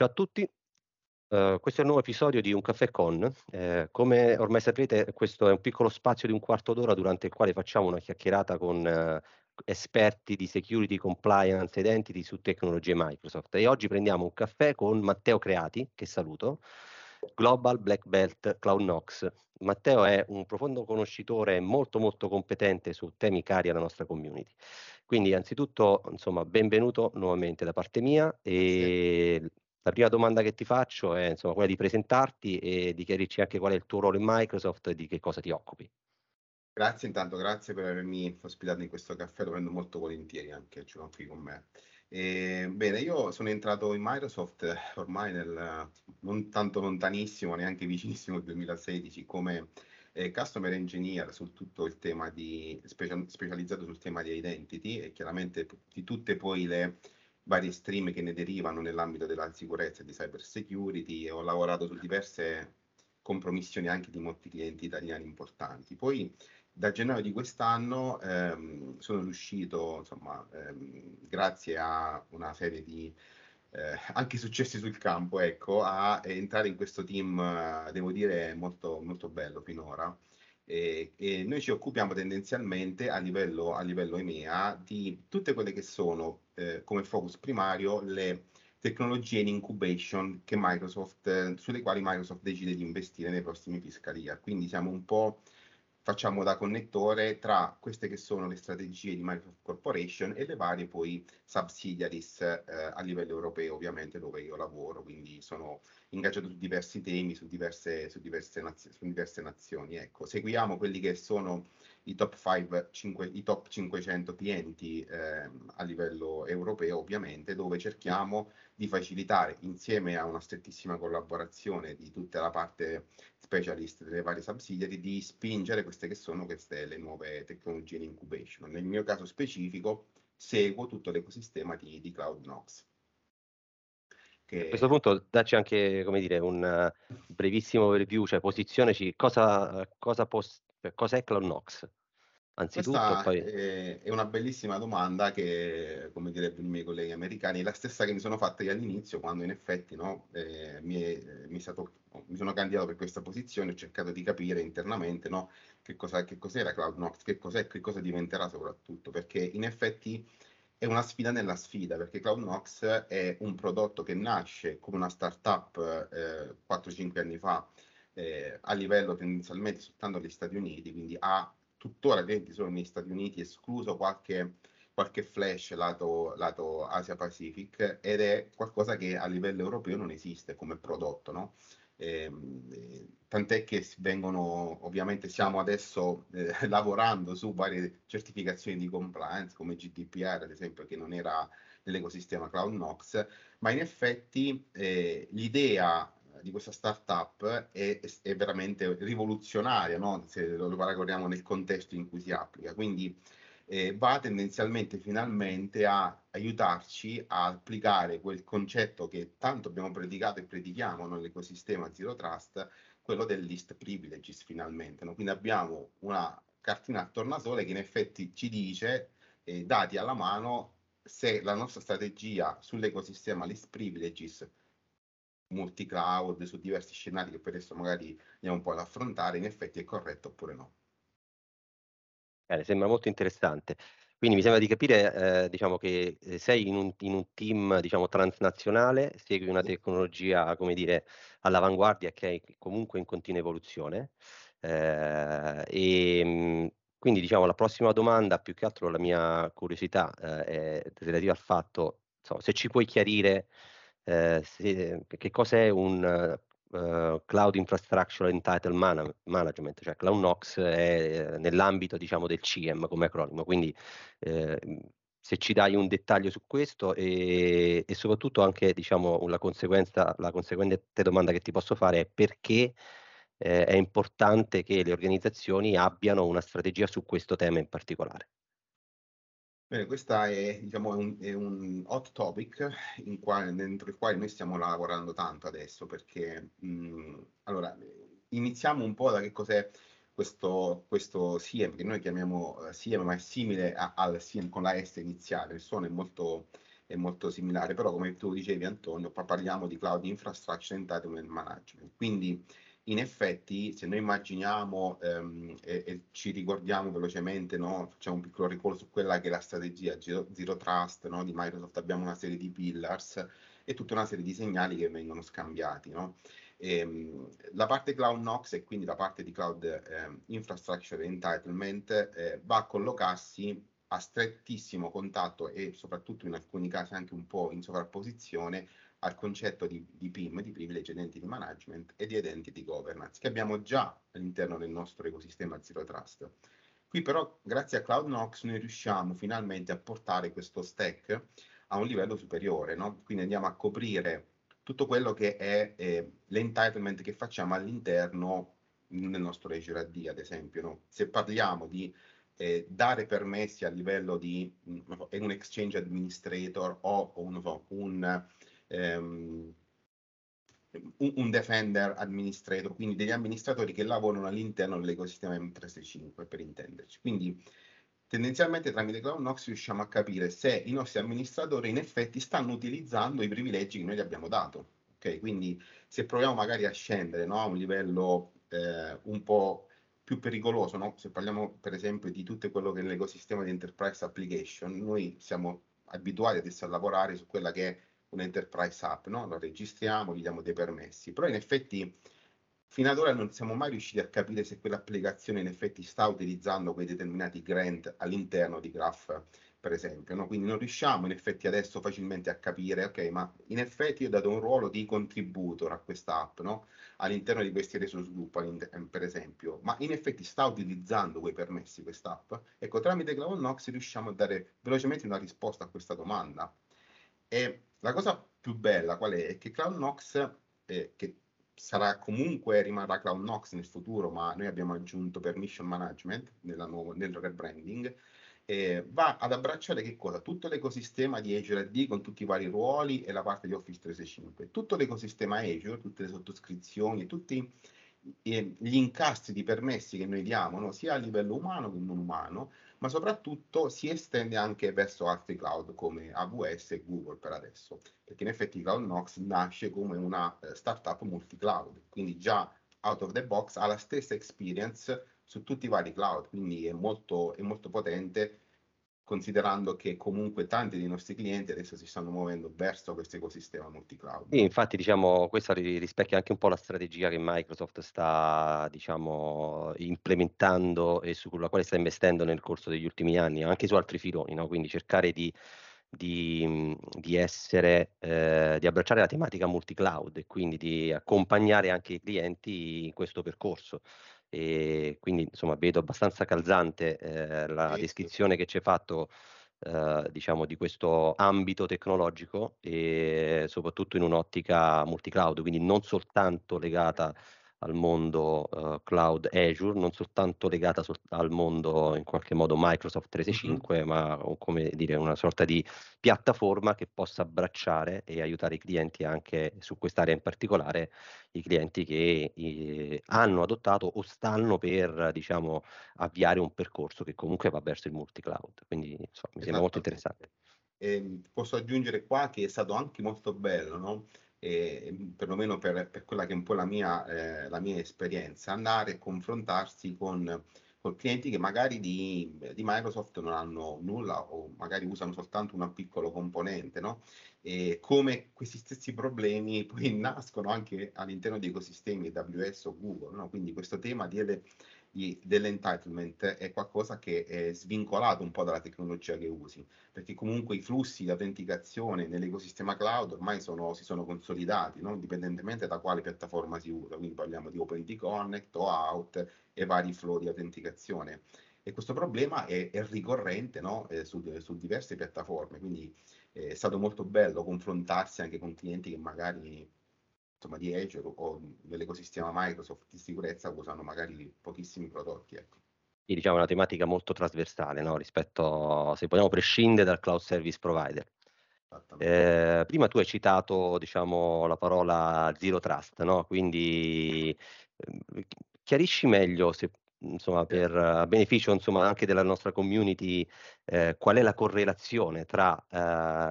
Ciao a tutti, uh, questo è il nuovo episodio di Un Caffè Con. Eh, come ormai saprete, questo è un piccolo spazio di un quarto d'ora durante il quale facciamo una chiacchierata con uh, esperti di security, compliance, identity su tecnologie Microsoft. E oggi prendiamo un caffè con Matteo Creati, che saluto, Global Black Belt Cloud Knox. Matteo è un profondo conoscitore molto molto competente su temi cari alla nostra community. Quindi anzitutto, insomma, benvenuto nuovamente da parte mia e sì. La prima domanda che ti faccio è insomma, quella di presentarti e di chiarirci anche qual è il tuo ruolo in Microsoft e di che cosa ti occupi. Grazie intanto, grazie per avermi ospitato in questo caffè, lo prendo molto volentieri anche, ce qui con me. E, bene, io sono entrato in Microsoft ormai nel non tanto lontanissimo, neanche vicinissimo 2016 come eh, customer engineer su tutto il tema di specializzato sul tema di identity e chiaramente di tutte poi le vari stream che ne derivano nell'ambito della sicurezza e di cyber security e ho lavorato su diverse compromissioni anche di molti clienti italiani importanti. Poi da gennaio di quest'anno ehm, sono riuscito, insomma, ehm, grazie a una serie di eh, anche successi sul campo, ecco, a entrare in questo team, eh, devo dire, molto, molto bello finora e, e noi ci occupiamo tendenzialmente a livello, a livello EMEA di tutte quelle che sono eh, come focus primario le tecnologie in incubation eh, sulle quali Microsoft decide di investire nei prossimi fiscal year. Quindi siamo un po' facciamo da connettore tra queste che sono le strategie di Microsoft Corporation e le varie poi subsidiaries eh, a livello europeo, ovviamente dove io lavoro, quindi sono ingaggiato su diversi temi, su diverse, su diverse, naz- su diverse nazioni. Ecco, seguiamo quelli che sono i top, 5, 5, i top 500 clienti eh, a livello europeo, ovviamente, dove cerchiamo di facilitare, insieme a una strettissima collaborazione di tutta la parte specialist delle varie subsidiary, di spingere queste che sono queste le nuove tecnologie in incubation. Nel mio caso specifico, seguo tutto l'ecosistema di, di Cloud. Che... A questo punto dacci anche, dire, un brevissimo overview, cioè posizionaci cosa, cosa, pos- cos'è Cloud Knox? Anzitutto, Questa poi... è, è una bellissima domanda che, come direbbero i miei colleghi americani, è la stessa che mi sono fatta io all'inizio, quando in effetti no, eh, mi, è, mi, stato, mi, sono candidato per questa posizione, ho cercato di capire internamente no, che, cosa, che cos'era Cloud Knox, che cos'è che cosa diventerà soprattutto, perché in effetti è una sfida nella sfida, perché CloudNox è un prodotto che nasce come una startup eh, 4-5 anni fa eh, a livello tendenzialmente soltanto degli Stati Uniti, quindi ha tuttora clienti solo negli Stati Uniti, escluso qualche, qualche flash lato, lato Asia Pacific, ed è qualcosa che a livello europeo non esiste come prodotto, no? Eh, tant'è che vengono, ovviamente stiamo adesso eh, lavorando su varie certificazioni di compliance come GDPR ad esempio che non era nell'ecosistema CloudNox, ma in effetti eh, l'idea di questa startup è, è veramente rivoluzionaria no? se lo paragoniamo nel contesto in cui si applica. Quindi eh, va tendenzialmente finalmente a aiutarci a applicare quel concetto che tanto abbiamo predicato e predichiamo nell'ecosistema Zero Trust, quello del list privileges finalmente. No? Quindi abbiamo una cartina a tornasole che in effetti ci dice, eh, dati alla mano, se la nostra strategia sull'ecosistema list privileges multi-cloud su diversi scenari che per adesso magari andiamo un po' ad affrontare, in effetti è corretto oppure no. Bene, sembra molto interessante. Quindi mi sembra di capire, eh, diciamo, che eh, sei in un, in un, team, diciamo, transnazionale, segui una tecnologia, come dire, all'avanguardia che è comunque in continua evoluzione. Eh, e mm, quindi, diciamo, la prossima domanda, più che altro la mia curiosità eh, è relativa al fatto, insomma, se ci puoi chiarire eh, se, che cos'è un uh, Cloud Infrastructure Entitled Management, cioè CloudNox è eh, nell'ambito diciamo, del CIEM come acronimo, quindi eh, se ci dai un dettaglio su questo e, e soprattutto anche diciamo, la, la conseguente domanda che ti posso fare è perché eh, è importante che le organizzazioni abbiano una strategia su questo tema in particolare. Bene, questo è, diciamo, un, è un hot topic quale, dentro il quale noi stiamo lavorando tanto adesso, perché mh, allora, iniziamo un po' da che cos'è questo, questo SIEM, che noi chiamiamo uh, SIEM, ma è simile a, al SIEM con la S iniziale, il suono è molto è molto similare, però come tu dicevi Antonio, parliamo di Cloud Infrastructure Entitlement Management. Quindi in effetti se noi immaginiamo ehm, e, e, ci ricordiamo velocemente, no? facciamo un piccolo ricordo su quella che è la strategia Zero, Zero Trust no? di Microsoft, abbiamo una serie di pillars e tutta una serie di segnali che vengono scambiati. No? E, ehm, la parte cloud NOx e quindi la parte di cloud eh, infrastructure entitlement eh, va a collocarsi a strettissimo contatto e soprattutto in alcuni casi anche un po' in sovrapposizione al concetto di, di PIM, di Privilege Identity Management e di Identity Governance, che abbiamo già all'interno del nostro ecosistema Zero Trust. Qui però, grazie a CloudNox, noi riusciamo finalmente a portare questo stack a un livello superiore, no? Quindi andiamo a coprire tutto quello che è eh, l'entitlement che facciamo all'interno nel nostro Azure AD, ad esempio. No? Se parliamo di eh, dare permessi a livello di un exchange administrator o un, un ehm, un defender administrator, quindi degli amministratori che lavorano all'interno dell'ecosistema M365 per intenderci. Quindi tendenzialmente tramite CloudNox riusciamo a capire se i nostri amministratori in effetti stanno utilizzando i privilegi che noi gli abbiamo dato. Okay? Quindi se proviamo magari a scendere no, a un livello eh, un po' più pericoloso, no? se parliamo per esempio di tutto quello che è l'ecosistema di enterprise application, noi siamo abituati adesso a lavorare su quella che è un enterprise app, no? Lo registriamo, gli diamo dei permessi, però in effetti fino ad ora non siamo mai riusciti a capire se quell'applicazione in effetti sta utilizzando quei determinati grant all'interno di Graph, per esempio, no? Quindi non riusciamo in effetti adesso facilmente a capire, ok, ma in effetti io ho dato un ruolo di contributor a questa app, no? All'interno di questi resource group, per esempio, ma in effetti sta utilizzando quei permessi questa app? Ecco, tramite CloudNox riusciamo a dare velocemente una risposta a questa domanda. E la cosa più bella qual è? È che CloudNox, eh, che sarà comunque, rimarrà CloudNox nel futuro, ma noi abbiamo aggiunto permission management nuovo, nel rebranding, eh, va ad abbracciare che cosa? Tutto l'ecosistema di Azure AD con tutti i vari ruoli e la parte di Office 365. Tutto l'ecosistema Azure, tutte le sottoscrizioni, tutti gli incastri di permessi che noi diamo, no? sia a livello umano che non umano, ma soprattutto si estende anche verso altri cloud come AWS e Google per adesso, perché in effetti CloudNox nasce come una eh, startup multi-cloud, quindi già out of the box ha la stessa experience su tutti i vari cloud, quindi è molto, è molto potente considerando che comunque tanti dei nostri clienti adesso si stanno muovendo verso questo ecosistema multi-cloud. Sì, infatti diciamo, questa rispecchia anche un po' la strategia che Microsoft sta diciamo, implementando e sulla quale sta investendo nel corso degli ultimi anni, anche su altri filoni, no? quindi cercare di, di, di, essere, eh, di abbracciare la tematica multi-cloud e quindi di accompagnare anche i clienti in questo percorso e quindi insomma vedo abbastanza calzante eh, la descrizione che ci hai fatto eh, diciamo di questo ambito tecnologico e soprattutto in un'ottica multi-cloud, quindi non soltanto legata al mondo uh, cloud Azure, non soltanto legata sol- al mondo in qualche modo Microsoft 365, mm-hmm. ma come dire una sorta di piattaforma che possa abbracciare e aiutare i clienti anche su quest'area in particolare, i clienti che eh, hanno adottato o stanno per diciamo avviare un percorso che comunque va verso il multi-cloud. Quindi insomma, mi esatto. sembra molto interessante. E posso aggiungere qua che è stato anche molto bello, no? Eh, perlomeno per, per, quella che è un po' la mia, eh, la mia esperienza, andare a confrontarsi con, con clienti che magari di, di, Microsoft non hanno nulla o magari usano soltanto una piccola componente, no? E come questi stessi problemi poi nascono anche all'interno di ecosistemi AWS o Google, no? Quindi questo tema di dell'entitlement è qualcosa che è svincolato un po' dalla tecnologia che usi, perché comunque i flussi di autenticazione nell'ecosistema cloud ormai sono, si sono consolidati, no? indipendentemente da quale piattaforma si usa, quindi parliamo di OpenT Connect o Out e vari flow di autenticazione. E questo problema è, è ricorrente no? eh, su, su, diverse piattaforme, quindi eh, è stato molto bello confrontarsi anche con clienti che magari insomma, di Azure o dell'ecosistema Microsoft di sicurezza usano magari pochissimi prodotti. Ecco. Sì, diciamo una tematica molto trasversale no? rispetto, se vogliamo, prescinde dal cloud service provider. Eh, prima tu hai citato diciamo, la parola zero trust, no? quindi eh, chiarisci meglio se insomma, per a beneficio, insomma, anche della nostra community, ehm, qual è la correlazione tra,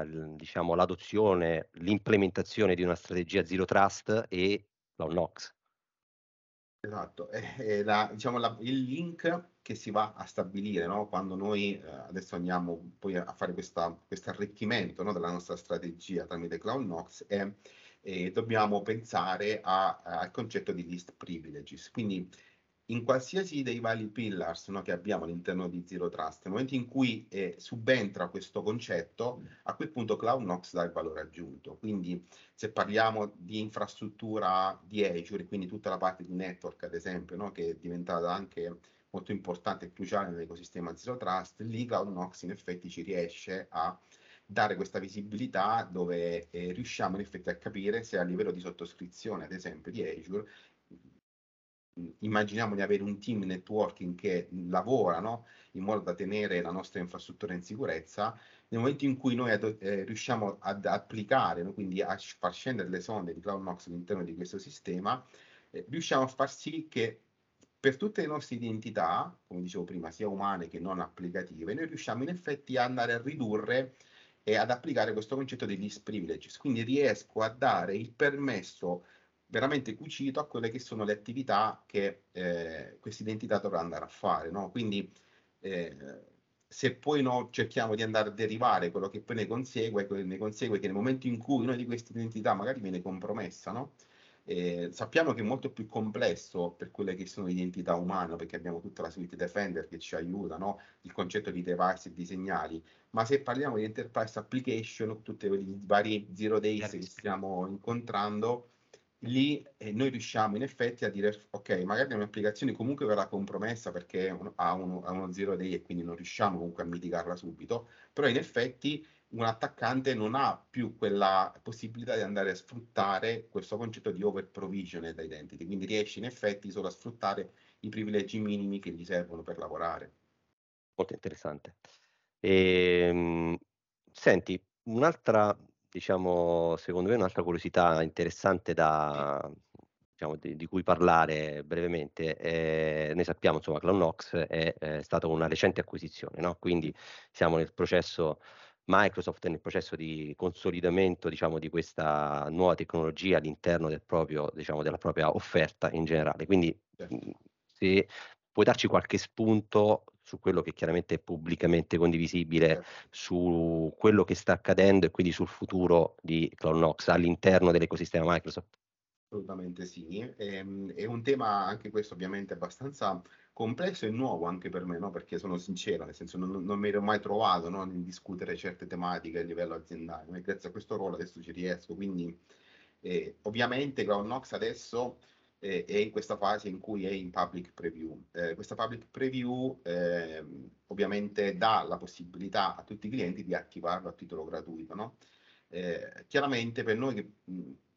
l diciamo l'adozione, l'implementazione di una strategia Zero Trust e CloudKnox? Esatto, è è la diciamo la il link che si va a stabilire, no, quando noi, ehm, adesso andiamo poi a fare questo arricchimento, no, della nostra strategia tramite CloudKnox è ehm, dobbiamo pensare a al concetto di least privileges. Quindi in qualsiasi dei vari pillars, no, che abbiamo all'interno di Zero Trust, nel momento in cui, ehm, subentra questo concetto, a quel punto CloudKnox dà il valore aggiunto. Quindi se parliamo di infrastruttura di Azure, quindi tutta la parte di network ad esempio, no, che è diventata anche molto importante e cruciale nell'ecosistema Zero Trust, lì CloudKnox in effetti ci riesce a dare questa visibilità dove, ehm, riusciamo in effetti a capire se a livello di sottoscrizione, ad esempio di Azure, immaginiamo di avere un team networking che lavora, no, in modo da tenere la nostra infrastruttura in sicurezza, nel momento in cui noi ad ehm, riusciamo ad applicare, no, quindi a far scendere le sonde di CloudKnox all'interno di questo sistema, ehm, riusciamo a far sì che per tutte le nostre identità, come dicevo prima, sia umane che non applicative, noi riusciamo in effetti a andare a ridurre e ad applicare questo concetto dei least privileges. Quindi riesco a dare il permesso veramente cucito a quelle che sono le attività che eh, questa identità dovrà andare a fare. No? Quindi eh, se poi no, cerchiamo di andare a derivare quello che poi ne consegue, ne consegue che nel momento in cui una di queste identità magari viene compromessa, no? eh, sappiamo che è molto più complesso per quelle che sono le identità umane, perché abbiamo tutta la suite Defender che ci aiuta, no? il concetto di device e di segnali, ma se parliamo di enterprise application, tutti i vari zero days che stiamo incontrando, lì eh, noi riusciamo in effetti a dire ok, magari un'applicazione comunque verrà compromessa perché un, ha, uno, ha uno zero day e quindi non riusciamo comunque a mitigarla subito, però in effetti un attaccante non ha più quella possibilità di andare a sfruttare questo concetto di over provisioned identity, quindi riesce in effetti solo a sfruttare i privilegi minimi che gli servono per lavorare. Molto interessante. E, ehm, senti, un'altra diciamo, secondo me un'altra curiosità interessante da diciamo, di, di cui parlare brevemente, eh, noi sappiamo insomma CloudKnox è, è stata una recente acquisizione, no? quindi siamo nel processo Microsoft è nel processo di consolidamento diciamo, di questa nuova tecnologia all'interno del proprio, diciamo, della propria offerta in generale. Quindi certo. se puoi darci qualche spunto su quello che chiaramente è pubblicamente condivisibile, su quello che sta accadendo e quindi sul futuro di CloudKnox all'interno dell'ecosistema Microsoft? Assolutamente sì, ehm, è un tema anche questo ovviamente abbastanza complesso e nuovo anche per me, no? perché sono sincero, nel senso non, non mi ero mai trovato no? nel discutere certe tematiche a livello aziendale, ma grazie a questo ruolo adesso ci riesco, quindi eh, ovviamente CloudKnox adesso eh, è in questa fase in cui è in public preview. Eh, questa public preview eh, ovviamente dà la possibilità a tutti i clienti di attivarlo a titolo gratuito. No? Eh, chiaramente per noi che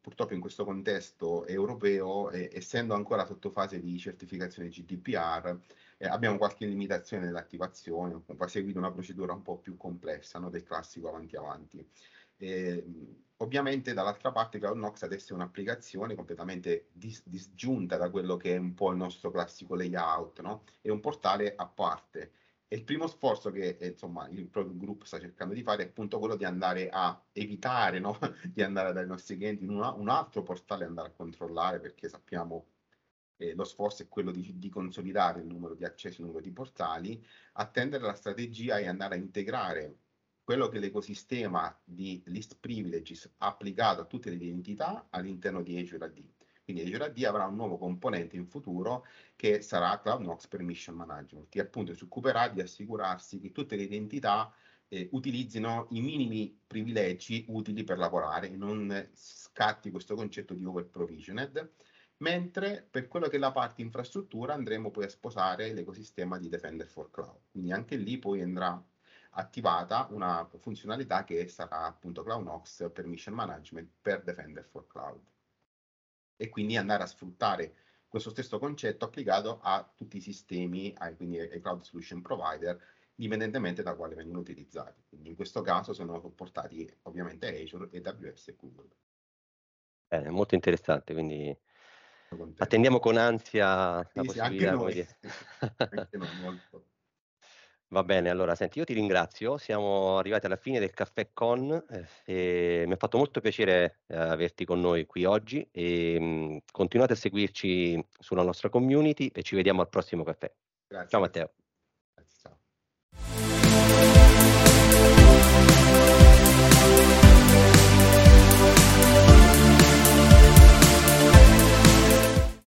purtroppo in questo contesto europeo, essendo ancora sotto fase di certificazione GDPR, eh, abbiamo qualche limitazione nell'attivazione, va seguita una procedura un po' più complessa no? del classico avanti avanti. Eh, ovviamente dall'altra parte CloudKnox adesso è un'applicazione completamente dis- disgiunta da quello che è un po' il nostro classico layout, no? È un portale a parte. E il primo sforzo che eh, insomma, il proprio gruppo sta cercando di fare è appunto quello di andare a evitare no? di andare dai nostri clienti in una, un altro portale e andare a controllare perché sappiamo eh, lo sforzo è quello di, di, consolidare il numero di accessi, il numero di portali, attendere la strategia e andare a integrare quello che l'ecosistema di list privileges applicato a tutte le identità all'interno di Azure AD. Quindi Azure AD avrà un nuovo componente in futuro che sarà CloudKnox Permission Management, che appunto si occuperà di assicurarsi che tutte le identità eh, utilizzino i minimi privilegi utili per lavorare, non scatti questo concetto di over provisioned, mentre per quello che è la parte infrastruttura andremo poi a sposare l'ecosistema di Defender for Cloud. Quindi anche lì poi andrà attivata una funzionalità che sarà appunto CloudKnox Permission Management per Defender for Cloud. E quindi andare a sfruttare questo stesso concetto applicato a tutti i sistemi, ai, quindi ai cloud solution provider, dipendentemente da quale vengono utilizzati. Quindi in questo caso sono supportati ovviamente Azure, AWS e Google. Bene, molto interessante, quindi attendiamo con ansia sì, la sì, possibilità, come dire. anche noi molto. Va bene, allora senti, io ti ringrazio, siamo arrivati alla fine del caffè con eh, e mi ha fatto molto piacere eh, averti con noi qui oggi e mh, mm, continuate a seguirci sulla nostra community e ci vediamo al prossimo caffè. Grazie. Ciao Matteo. Grazie, ciao.